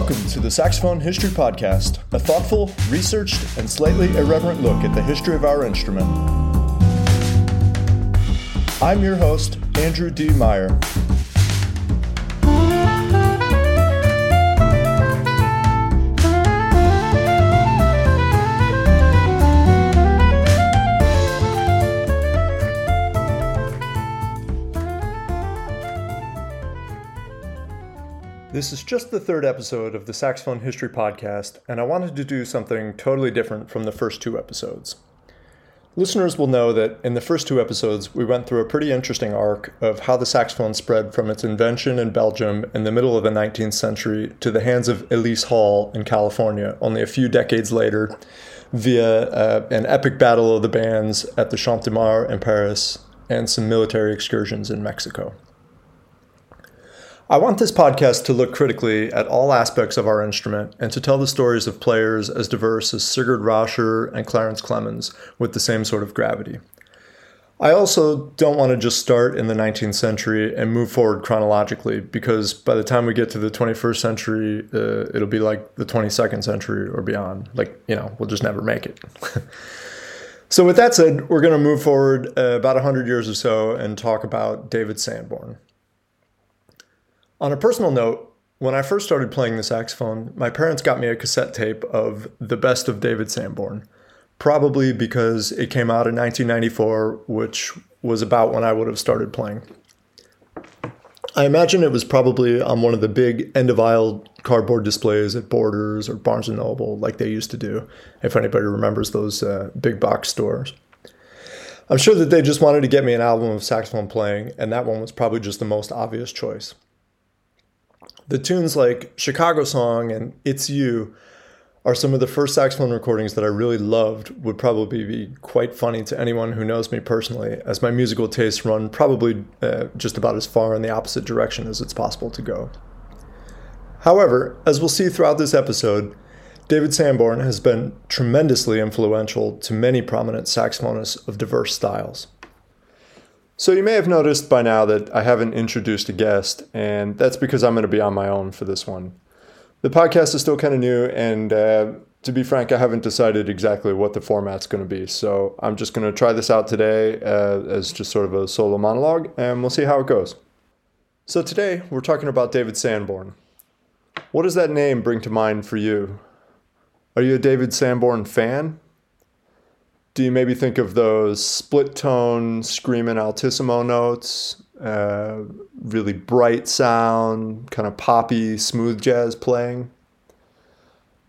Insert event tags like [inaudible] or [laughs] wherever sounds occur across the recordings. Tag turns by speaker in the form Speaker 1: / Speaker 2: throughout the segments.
Speaker 1: Welcome to the Saxophone History Podcast, a thoughtful, researched, and slightly irreverent look at the history of our instrument. I'm your host, Andrew D. Meyer. This is just the third episode of the Saxophone History Podcast, and I wanted to do something totally different from the first two episodes. Listeners will know that in the first two episodes, we went through a pretty interesting arc of how the saxophone spread from its invention in Belgium in the middle of the 19th century to the hands of Elise Hall in California only a few decades later via uh, an epic battle of the bands at the Champ de Mars in Paris and some military excursions in Mexico. I want this podcast to look critically at all aspects of our instrument and to tell the stories of players as diverse as Sigurd Rascher and Clarence Clemons with the same sort of gravity. I also don't want to just start in the 19th century and move forward chronologically because by the time we get to the 21st century, uh, it'll be like the 22nd century or beyond. Like, you know, we'll just never make it. [laughs] so, with that said, we're going to move forward uh, about 100 years or so and talk about David Sanborn. On a personal note, when I first started playing the saxophone, my parents got me a cassette tape of The Best of David Sanborn, probably because it came out in 1994, which was about when I would have started playing. I imagine it was probably on one of the big end of aisle cardboard displays at Borders or Barnes and Noble, like they used to do, if anybody remembers those uh, big box stores. I'm sure that they just wanted to get me an album of saxophone playing, and that one was probably just the most obvious choice. The tunes like Chicago Song and It's You are some of the first saxophone recordings that I really loved, would probably be quite funny to anyone who knows me personally, as my musical tastes run probably uh, just about as far in the opposite direction as it's possible to go. However, as we'll see throughout this episode, David Sanborn has been tremendously influential to many prominent saxophonists of diverse styles. So you may have noticed by now that I haven't introduced a guest, and that's because I'm going to be on my own for this one. The podcast is still kind of new, and uh, to be frank, I haven't decided exactly what the format's going to be. So I'm just going to try this out today uh, as just sort of a solo monologue, and we'll see how it goes. So today we're talking about David Sanborn. What does that name bring to mind for you? Are you a David Sanborn fan? Do you maybe think of those split tone screaming altissimo notes, uh, really bright sound, kind of poppy, smooth jazz playing?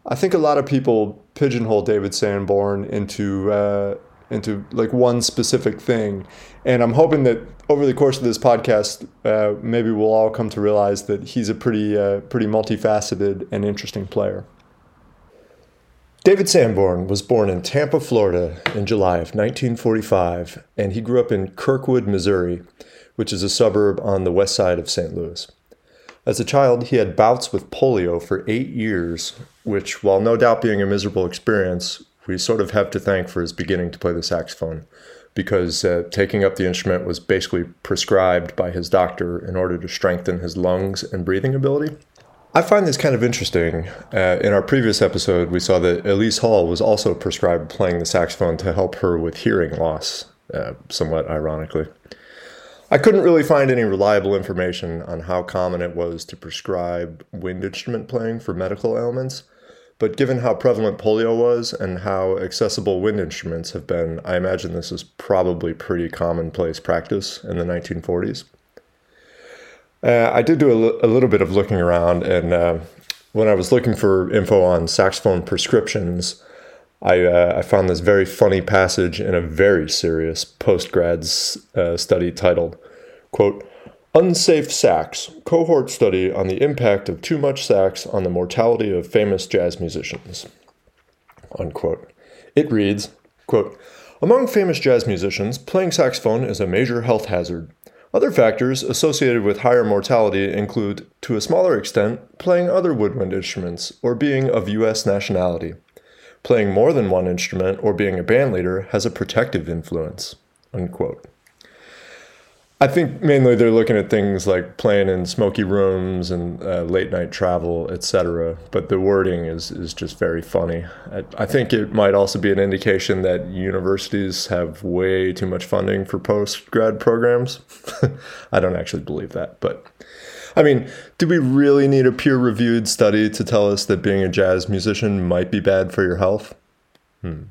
Speaker 1: I think a lot of people pigeonhole David Sanborn into uh, into like one specific thing, and I'm hoping that over the course of this podcast, uh, maybe we'll all come to realize that he's a pretty uh, pretty multifaceted and interesting player. David Sanborn was born in Tampa, Florida in July of 1945, and he grew up in Kirkwood, Missouri, which is a suburb on the west side of St. Louis. As a child, he had bouts with polio for eight years, which, while no doubt being a miserable experience, we sort of have to thank for his beginning to play the saxophone, because uh, taking up the instrument was basically prescribed by his doctor in order to strengthen his lungs and breathing ability. I find this kind of interesting. Uh, in our previous episode, we saw that Elise Hall was also prescribed playing the saxophone to help her with hearing loss, uh, somewhat ironically. I couldn't really find any reliable information on how common it was to prescribe wind instrument playing for medical ailments, but given how prevalent polio was and how accessible wind instruments have been, I imagine this is probably pretty commonplace practice in the 1940s. Uh, I did do a, little bit of looking around, and uh, when I was looking for info on saxophone prescriptions, I, uh, I found this very funny passage in a very serious postgrad uh, study titled, quote, Unsafe Sax, cohort study on the impact of too much sax on the mortality of famous jazz musicians, unquote. It reads, quote, Among famous jazz musicians, playing saxophone is a major health hazard. Other factors associated with higher mortality include, to a smaller extent, playing other woodwind instruments or being of U.S. nationality. Playing more than one instrument or being a band leader has a protective influence. Unquote. I think mainly they're looking at things like playing in smoky rooms and uh, late night travel, etc. But the wording is is just very funny. I, I, think it might also be an indication that universities have way too much funding for post grad programs. [laughs] I don't actually believe that, but I mean, do we really need a peer reviewed study to tell us that being a jazz musician might be bad for your health? Hmm.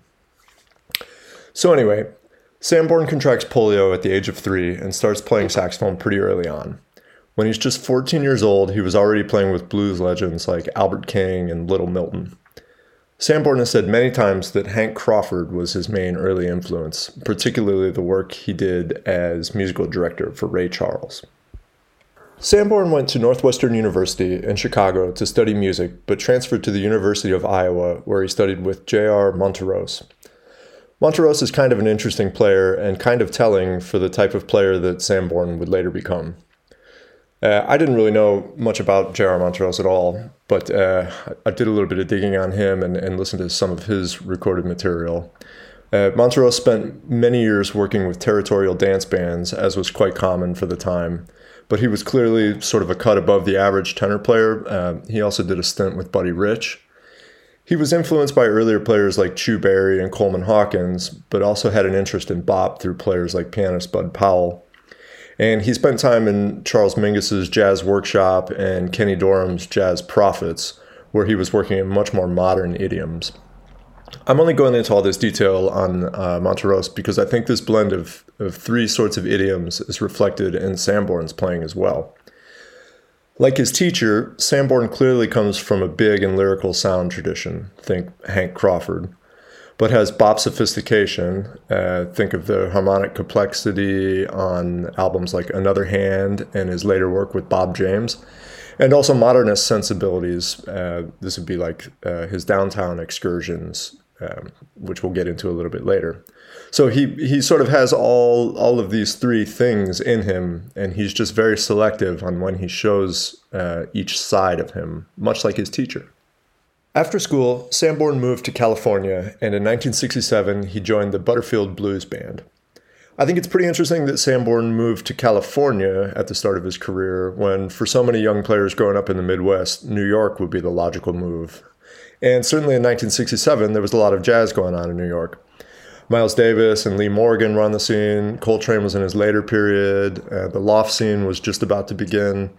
Speaker 1: So anyway, Sanborn contracts polio at the age of three and starts playing saxophone pretty early on. When he's just 14 years old, he was already playing with blues legends like Albert King and Little Milton. Sanborn has said many times that Hank Crawford was his main early influence, particularly the work he did as musical director for Ray Charles. Sanborn went to Northwestern University in Chicago to study music, but transferred to the University of Iowa, where he studied with J.R. Monterose. Monterose is kind of an interesting player and kind of telling for the type of player that Sanborn would later become. Uh, I didn't really know much about J.R. Monterose at all, but uh, I did a little bit of digging on him and, and listened to some of his recorded material. Uh, Monterose spent many years working with territorial dance bands, as was quite common for the time, but he was clearly sort of a cut above the average tenor player. Uh, he also did a stint with Buddy Rich, he was influenced by earlier players like Chu Berry and Coleman Hawkins, but also had an interest in bop through players like pianist Bud Powell. And he spent time in Charles Mingus's jazz workshop and Kenny Dorham's jazz prophets, where he was working in much more modern idioms. I'm only going into all this detail on uh, Monterose because I think this blend of, of three sorts of idioms is reflected in Sanborn's playing as well. Like his teacher, Sanborn clearly comes from a big and lyrical sound tradition, think Hank Crawford, but has bop sophistication, uh, think of the harmonic complexity on albums like Another Hand and his later work with Bob James, and also modernist sensibilities. Uh, this would be like uh, his downtown excursions, um, which we'll get into a little bit later. So he he sort of has all all of these three things in him, and he's just very selective on when he shows uh, each side of him, much like his teacher. After school, Sanborn moved to California, and in 1967 he joined the Butterfield Blues Band. I think it's pretty interesting that Sanborn moved to California at the start of his career, when for so many young players growing up in the Midwest, New York would be the logical move. And certainly in 1967, there was a lot of jazz going on in New York. Miles Davis and Lee Morgan were on the scene. Coltrane was in his later period. Uh, the loft scene was just about to begin.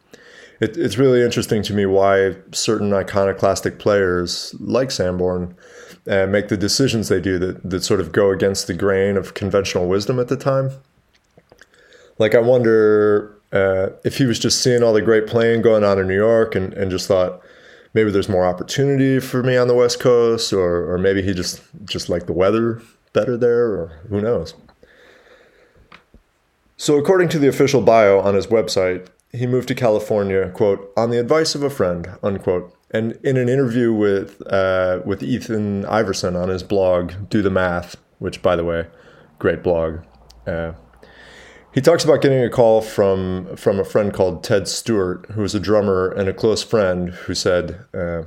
Speaker 1: It, it's really interesting to me why certain iconoclastic players like Sanborn uh, make the decisions they do that, that sort of go against the grain of conventional wisdom at the time. Like, I wonder uh, if he was just seeing all the great playing going on in New York and, and just thought, maybe there's more opportunity for me on the West Coast, or, or maybe he just, just liked the weather better there, or who knows. So, according to the official bio on his website, he moved to California, quote, on the advice of a friend, unquote. And in an interview with uh, with Ethan Iverson on his blog, Do the Math, which, by the way, great blog. Uh, he talks about getting a call from from a friend called Ted Stewart, who was a drummer and a close friend, who said, uh,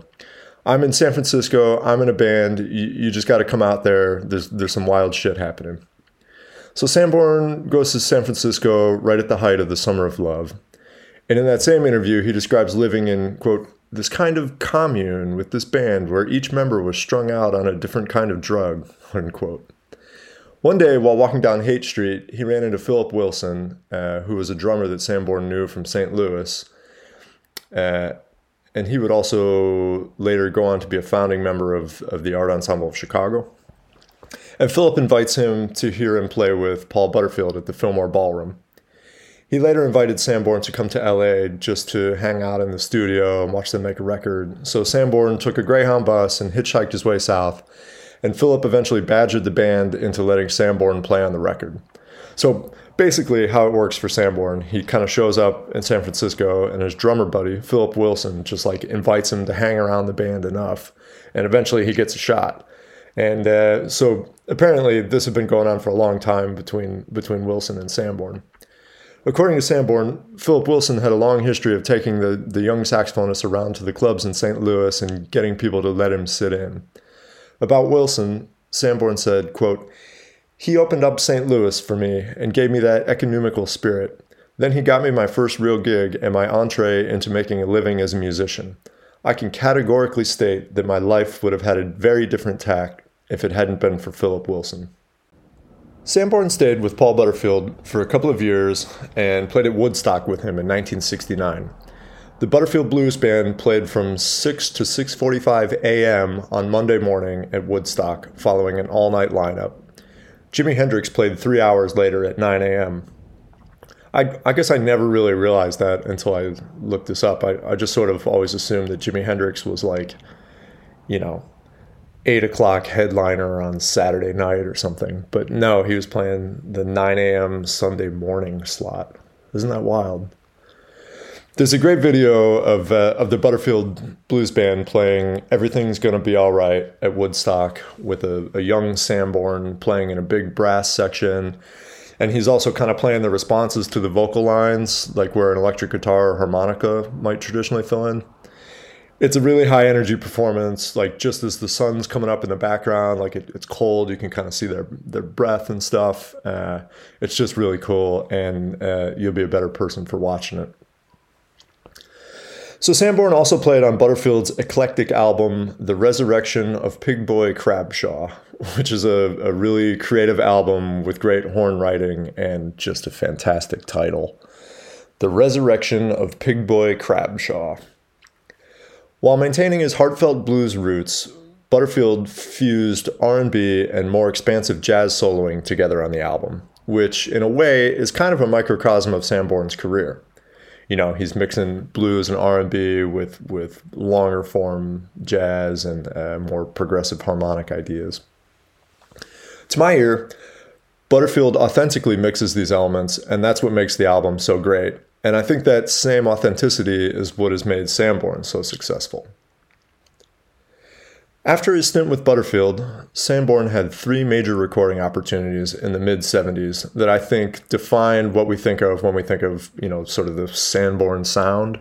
Speaker 1: I'm in San Francisco. I'm in a band. You, you just got to come out there. There's there's some wild shit happening. So Sanborn goes to San Francisco right at the height of the summer of love. And in that same interview, he describes living in, quote, this kind of commune with this band where each member was strung out on a different kind of drug, [laughs] unquote. One day, while walking down Haight Street, he ran into Philip Wilson, uh, who was a drummer that Sanborn knew from St. Louis. Uh, and he would also later go on to be a founding member of, of the Art Ensemble of Chicago. And Philip invites him to hear him play with Paul Butterfield at the Fillmore Ballroom. He later invited Sanborn to come to LA just to hang out in the studio and watch them make a record. So Sanborn took a Greyhound bus and hitchhiked his way south, and Philip eventually badgered the band into letting Sanborn play on the record. So basically how it works for Sanborn. He kind of shows up in San Francisco, and his drummer buddy Philip Wilson just like invites him to hang around the band enough, and eventually he gets a shot. And uh, so apparently this had been going on for a long time between between Wilson and Sanborn. According to Sanborn, Philip Wilson had a long history of taking the, the young saxophonists around to the clubs in St. Louis and getting people to let him sit in. About Wilson, Sanborn said, quote, he opened up St. Louis for me and gave me that economical spirit. Then he got me my first real gig and my entree into making a living as a musician. I can categorically state that my life would have had a very different tack if it hadn't been for Philip Wilson. Sanborn stayed with Paul Butterfield for a couple of years and played at Woodstock with him in 1969. The Butterfield Blues Band played from 6 to 6:45 a.m. on Monday morning at Woodstock, following an all-night lineup. Jimi Hendrix played 3 hours later at 9 a.m. I, I guess I never really realized that until I looked this up. I, I just sort of always assumed that Jimi Hendrix was like, you know, eight o'clock headliner on Saturday night or something. But no, he was playing the 9 a.m. Sunday morning slot. Isn't that wild? There's a great video of uh, of the Butterfield Blues Band playing "Everything's Gonna Be All Right" at Woodstock with a, a young Sanborn playing in a big brass section and he's also kind of playing the responses to the vocal lines, like where an electric guitar or harmonica might traditionally fill in. It's a really high energy performance. Like just as the sun's coming up in the background, like it, it's cold, you can kind of see their their breath and stuff. Uh, it's just really cool, and uh, you'll be a better person for watching it. So Sanborn also played on Butterfield's eclectic album, The Resurrection of Pig Boy Crabshaw, [laughs] which is a, a really creative album with great horn writing and just a fantastic title. The Resurrection of Pig Boy Crabshaw. While maintaining his heartfelt blues roots, Butterfield fused R&B and more expansive jazz soloing together on the album, which in a way is kind of a microcosm of Sanborn's career you know he's mixing blues and R&B with with longer form jazz and uh, more progressive harmonic ideas. To my ear, Butterfield authentically mixes these elements, and that's what makes the album so great. And I think that same authenticity is what has made Sanborn so successful. After his stint with Butterfield, Sanborn had three major recording opportunities in the mid 70s that I think defined what we think of when we think of, you know, sort of the Sanborn sound.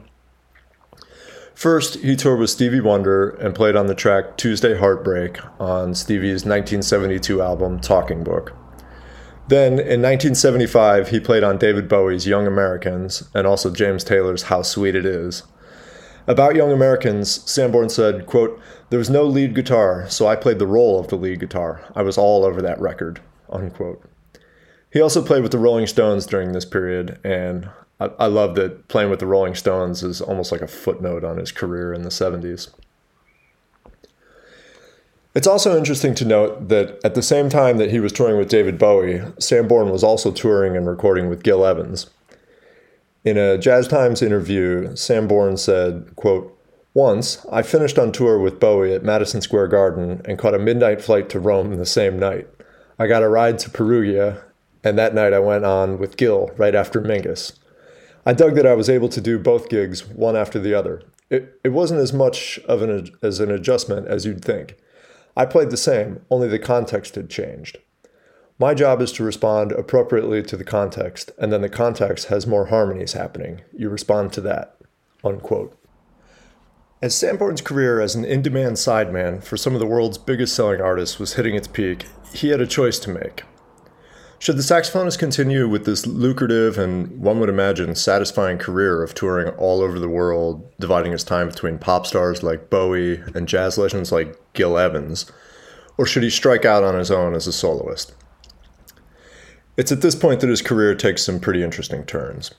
Speaker 1: First, he toured with Stevie Wonder and played on the track Tuesday Heartbreak on Stevie's 1972 album Talking Book. Then, in 1975, he played on David Bowie's Young Americans and also James Taylor's How Sweet It Is. About Young Americans, Sanborn said, quote, There was no lead guitar, so I played the role of the lead guitar. I was all over that record, unquote. He also played with the Rolling Stones during this period, and I, I love that playing with the Rolling Stones is almost like a footnote on his career in the 70s. It's also interesting to note that at the same time that he was touring with David Bowie, Sanborn was also touring and recording with Gil Evans. In a Jazz Times interview, Sanborn said, quote, Once, I finished on tour with Bowie at Madison Square Garden and caught a midnight flight to Rome the same night. I got a ride to Perugia, and that night I went on with Gil right after Mingus. I dug that I was able to do both gigs one after the other. It, it wasn't as much of an as an adjustment as you'd think. I played the same, only the context had changed. My job is to respond appropriately to the context, and then the context has more harmonies happening. You respond to that. Unquote. As Sanborn's career as an in demand sideman for some of the world's biggest selling artists was hitting its peak, he had a choice to make. Should the saxophonist continue with this lucrative and, one would imagine, satisfying career of touring all over the world, dividing his time between pop stars like Bowie and jazz legends like Gil Evans, or should he strike out on his own as a soloist? It's at this point that his career takes some pretty interesting turns.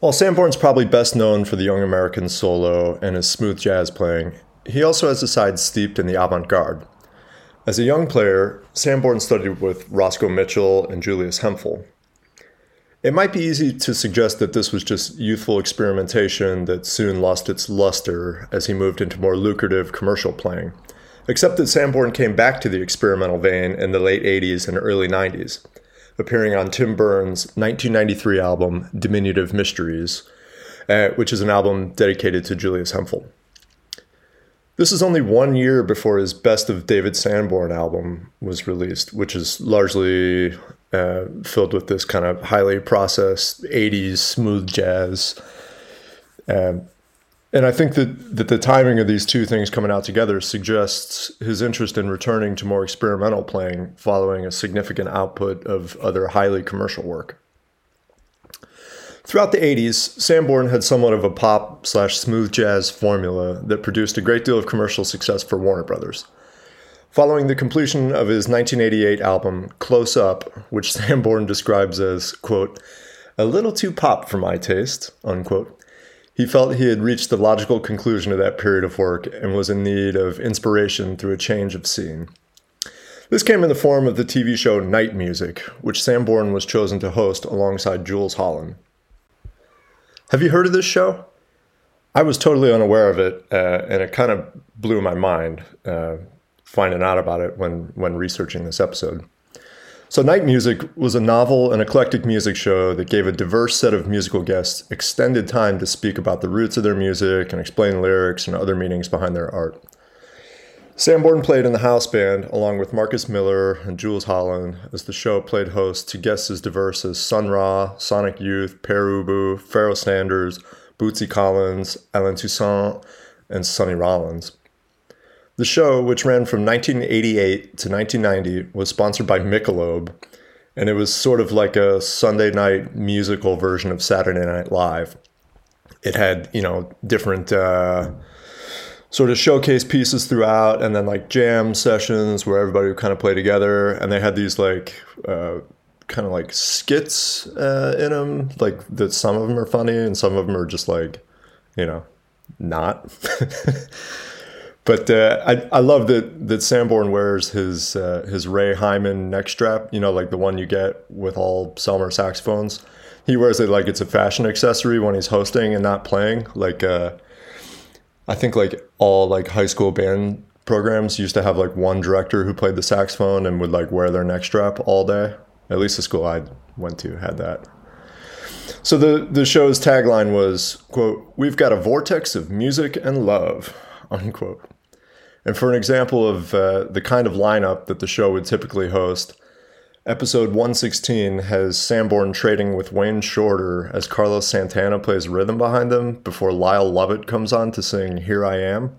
Speaker 1: While Sanborn's probably best known for the Young American solo and his smooth jazz playing, he also has a side steeped in the avant garde. As a young player, Sanborn studied with Roscoe Mitchell and Julius Hemphill. It might be easy to suggest that this was just youthful experimentation that soon lost its luster as he moved into more lucrative commercial playing except that Sanborn came back to the experimental vein in the late 80s and early 90s, appearing on Tim Berne's 1993 album Diminutive Mysteries, uh, which is an album dedicated to Julius Hemphill. This is only one year before his Best of David Sanborn album was released, which is largely uh, filled with this kind of highly processed 80s smooth jazz. Uh, and I think that, that the timing of these two things coming out together suggests his interest in returning to more experimental playing following a significant output of other highly commercial work. Throughout the 80s, Sanborn had somewhat of a pop slash smooth jazz formula that produced a great deal of commercial success for Warner Brothers. Following the completion of his 1988 album, Close Up, which [laughs] Sanborn describes as, quote, a little too pop for my taste, unquote, he felt he had reached the logical conclusion of that period of work and was in need of inspiration through a change of scene. This came in the form of the TV show Night Music, which Sanborn was chosen to host alongside Jools Holland. Have you heard of this show? I was totally unaware of it, uh, and it kind of blew my mind uh, finding out about it when when researching this episode. So, Night Music was a novel and eclectic music show that gave a diverse set of musical guests extended time to speak about the roots of their music and explain lyrics and other meanings behind their art. Sanborn played in the house band along with Marcus Miller and Jools Holland as the show played host to guests as diverse as Sun Ra, Sonic Youth, Pere Ubu, Pharoah Sanders, Bootsy Collins, Allen Toussaint, and Sonny Rollins. The show, which ran from 1988 to 1990, was sponsored by Michelob, and it was sort of like a Sunday night musical version of Saturday Night Live. It had, you know, different uh, sort of showcase pieces throughout, and then like jam sessions where everybody would kind of play together, and they had these like uh, kind of like skits uh, in them, like that some of them are funny and some of them are just like, you know, not. [laughs] But uh, I, I love that that Sanborn wears his uh, his Ray Hyman neck strap. You know, like the one you get with all Selmer saxophones. He wears it like it's a fashion accessory when he's hosting and not playing. Like uh, I think like all like high school band programs used to have like one director who played the saxophone and would like wear their neck strap all day. At least the school I went to had that. So the the show's tagline was quote We've got a vortex of music and love unquote. And for an example of uh, the kind of lineup that the show would typically host, episode 116 has Sanborn trading with Wayne Shorter as Carlos Santana plays rhythm behind them before Lyle Lovett comes on to sing Here I Am.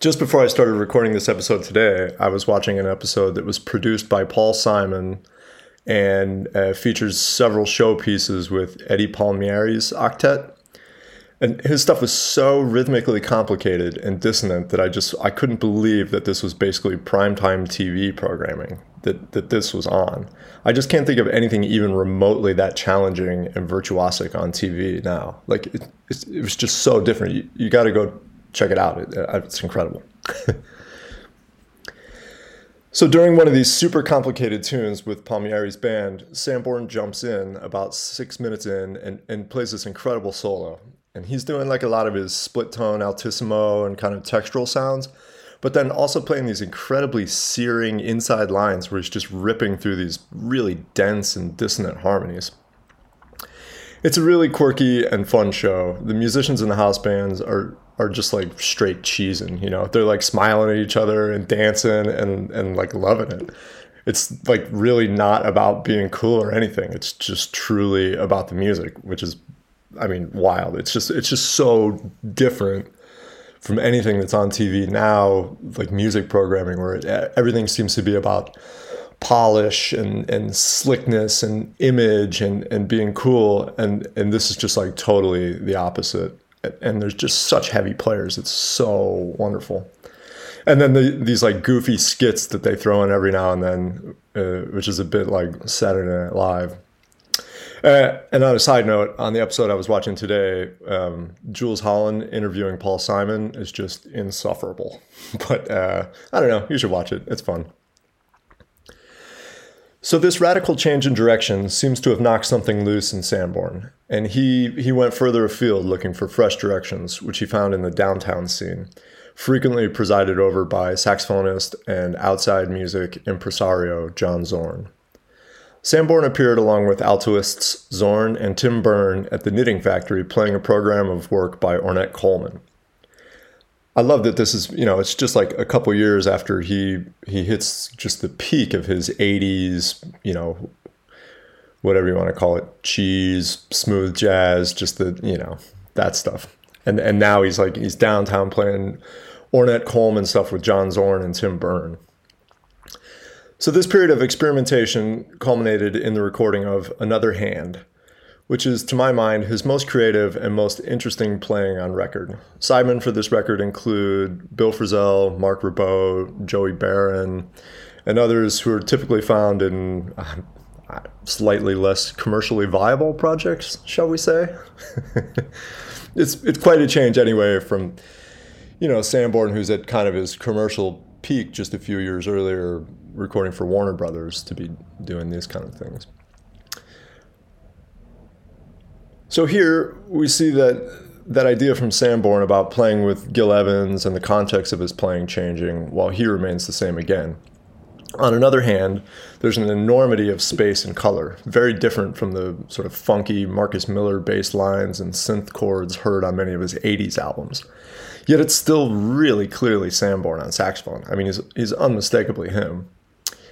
Speaker 1: Just before I started recording this episode today, I was watching an episode that was produced by Paul Simon and uh, features several showpieces with Eddie Palmieri's octet and his stuff was so rhythmically complicated and dissonant that I just I couldn't believe that this was basically primetime TV programming that that this was on. I just can't think of anything even remotely that challenging and virtuosic on TV now. Like it, it was just so different. You, you got to go check it out. It, it's incredible. [laughs] so during one of these super complicated tunes with Palmieri's band, Sanborn jumps in about six minutes in and, and plays this incredible solo and he's doing like a lot of his split tone altissimo and kind of textural sounds but then also playing these incredibly searing inside lines where he's just ripping through these really dense and dissonant harmonies. It's a really quirky and fun show. The musicians in the house bands are are just like straight cheesing you know? They're like smiling at each other and dancing and and like loving it. It's like really not about being cool or anything. It's just truly about the music which is I mean, wild. It's just it's just so different from anything that's on TV now, like music programming, where it, everything seems to be about polish and, and slickness and image and, and being cool. And, and this is just like totally the opposite. And there's just such heavy players. It's so wonderful. And then the, these like goofy skits that they throw in every now and then, uh, which is a bit like Saturday Night Live. Uh, and on a side note, on the episode I was watching today, um, Jools Holland interviewing Paul Simon is just insufferable. [laughs] But uh, I don't know, you should watch it. It's fun. So this radical change in direction seems to have knocked something loose in Sanborn, and he he went further afield looking for fresh directions, which he found in the downtown scene, frequently presided over by saxophonist and outside music impresario John Zorn. Sanborn appeared along with altoists Zorn and Tim Berne at the Knitting Factory playing a program of work by Ornette Coleman. I love that this is, you know, it's just like a couple years after he he hits just the peak of his 80s, you know, whatever you want to call it, cheese, smooth jazz, just the, you know, that stuff. And and now he's like he's downtown playing Ornette Coleman stuff with John Zorn and Tim Berne. So, this period of experimentation culminated in the recording of Another Hand, which is, to my mind, his most creative and most interesting playing on record. Sidemen for this record include Bill Frisell, Marc Ribot, Joey Baron, and others who are typically found in uh, slightly less commercially viable projects, shall we say. [laughs] it's, it's quite a change anyway from, you know, Sanborn, who's at kind of his commercial peak just a few years earlier, recording for Warner Brothers, to be doing these kind of things. So here we see that that idea from Sanborn about playing with Gil Evans and the context of his playing changing while he remains the same again. On another hand, there's an enormity of space and color, very different from the sort of funky Marcus Miller bass lines and synth chords heard on many of his 80s albums. Yet it's still really clearly Sanborn on saxophone. I mean, he's, he's unmistakably him.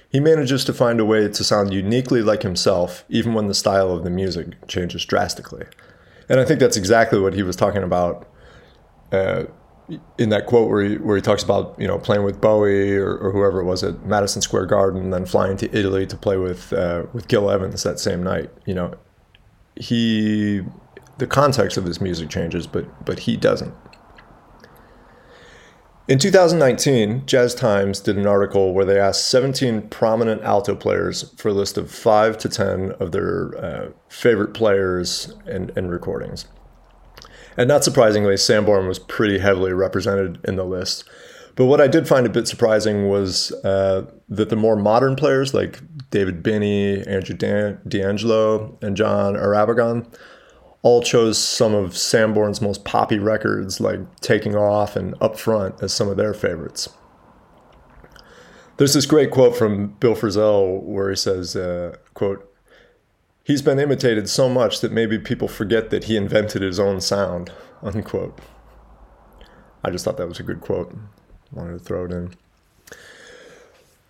Speaker 1: He manages to find a way to sound uniquely like himself, even when the style of the music changes drastically. And I think that's exactly what he was talking about uh, in that quote where he, where he talks about you know playing with Bowie or, or, whoever it was at Madison Square Garden, and then flying to Italy to play with uh, with Gil Evans that same night. You know, he the context of his music changes, but but he doesn't. In 2019, Jazz Times did an article where they asked 17 prominent alto players for a list of five to 10 of their uh, favorite players and, and recordings. And not surprisingly, Sanborn was pretty heavily represented in the list. But what I did find a bit surprising was uh, that the more modern players like David Binney, Andrew D'Angelo, and John Irabagon all chose some of Sanborn's most poppy records, like Taking Off and Up Front, as some of their favorites. There's this great quote from Bill Frisell where he says, uh, quote, He's been imitated so much that maybe people forget that he invented his own sound, [laughs] unquote. I just thought that was a good quote. Wanted to throw it in.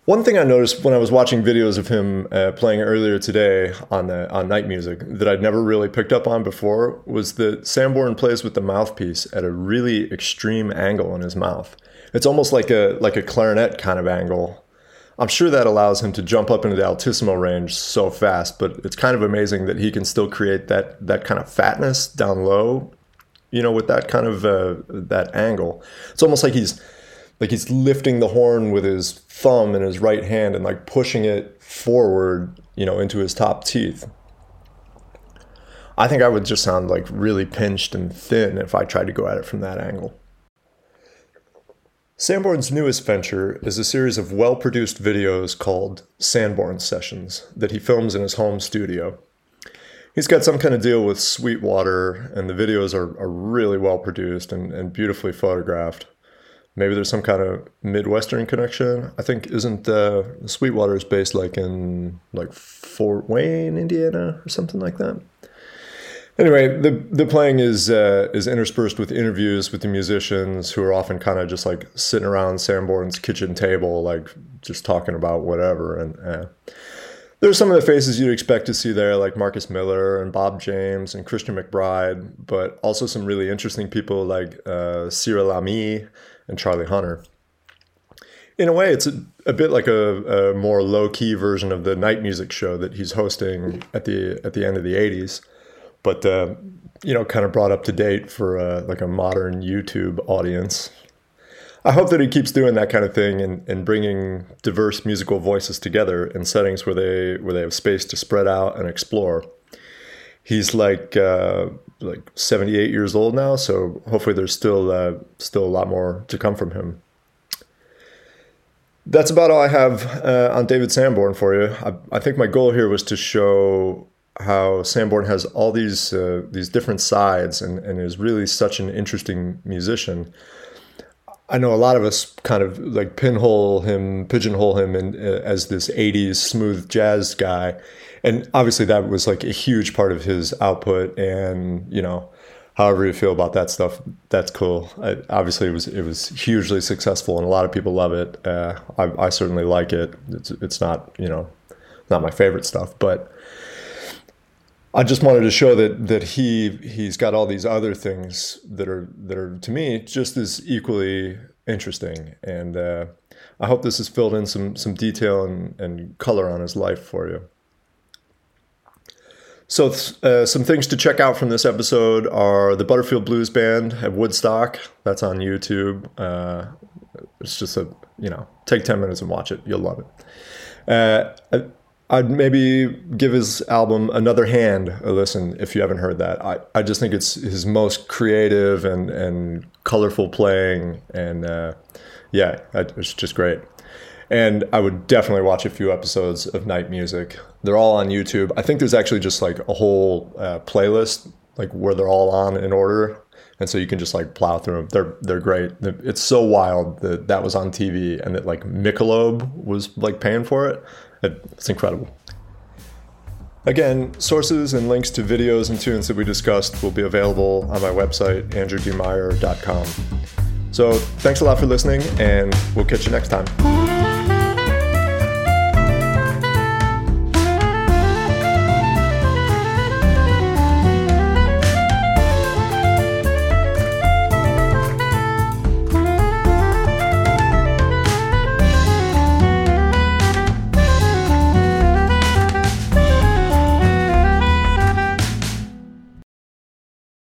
Speaker 1: One thing I noticed when I was watching videos of him uh, playing earlier today on uh, on night music that I'd never really picked up on before was that Sanborn plays with the mouthpiece at a really extreme angle in his mouth. It's almost like a like a clarinet kind of angle. I'm sure that allows him to jump up into the altissimo range so fast, but it's kind of amazing that he can still create that that kind of fatness down low, you know, with that kind of uh, that angle. It's almost like he's like he's lifting the horn with his thumb in his right hand and like pushing it forward, you know, into his top teeth. I think I would just sound like really pinched and thin if I tried to go at it from that angle. Sanborn's newest venture is a series of well produced videos called Sanborn Sessions that he films in his home studio. He's got some kind of deal with Sweetwater, and the videos are, are really well produced and, and beautifully photographed. Maybe there's some kind of Midwestern connection. I think isn't uh, Sweetwater is based like in like Fort Wayne, Indiana, or something like that. Anyway, the the playing is uh, is interspersed with interviews with the musicians who are often kind of just like sitting around Sanborn's kitchen table, like just talking about whatever. And uh, there's some of the faces you'd expect to see there, like Marcus Miller and Bob James and Christian McBride, but also some really interesting people like uh, Cyril Lamy and Charlie Hunter. In a way, it's a, a bit like a, a more low key version of the night music show that he's hosting at the at the end of the '80s, but uh, you know, kind of brought up to date for uh, like a modern YouTube audience. I hope that he keeps doing that kind of thing and, and bringing diverse musical voices together in settings where they where they have space to spread out and explore. He's like uh, like 78 years old now, so hopefully there's still uh, still a lot more to come from him. That's about all I have uh, on David Sanborn for you. I, I, think my goal here was to show how Sanborn has all these uh, these different sides and, and is really such an interesting musician. I know a lot of us kind of like pinhole him, pigeonhole him in, uh, as this 80s smooth jazz guy. And obviously that was like a huge part of his output and you know however you feel about that stuff that's cool. I, obviously it was it was hugely successful and a lot of people love it. Uh, I, I, certainly like it. It's, it's not you know not my favorite stuff but I just wanted to show that that he he's got all these other things that are that are to me just as equally interesting and uh, I hope this has filled in some some detail and, and color on his life for you. So, uh, some things to check out from this episode are the Butterfield Blues Band at Woodstock. That's on YouTube. Uh, it's just a, you know, take 10 minutes and watch it. You'll love it. Uh, I'd maybe give his album Another Hand a listen if you haven't heard that. I, I just think it's his most creative and, and colorful playing. And uh, yeah, it's just great. And I would definitely watch a few episodes of Night Music. They're all on YouTube. I think there's actually just like a whole uh, playlist, like where they're all on in order, and so you can just like plow through them. They're they're great. It's so wild that that was on TV and that like Michelob was like paying for it. It's incredible. Again, sources and links to videos and tunes that we discussed will be available on my website, andrewdmeyer.com. So thanks a lot for listening, and we'll catch you next time.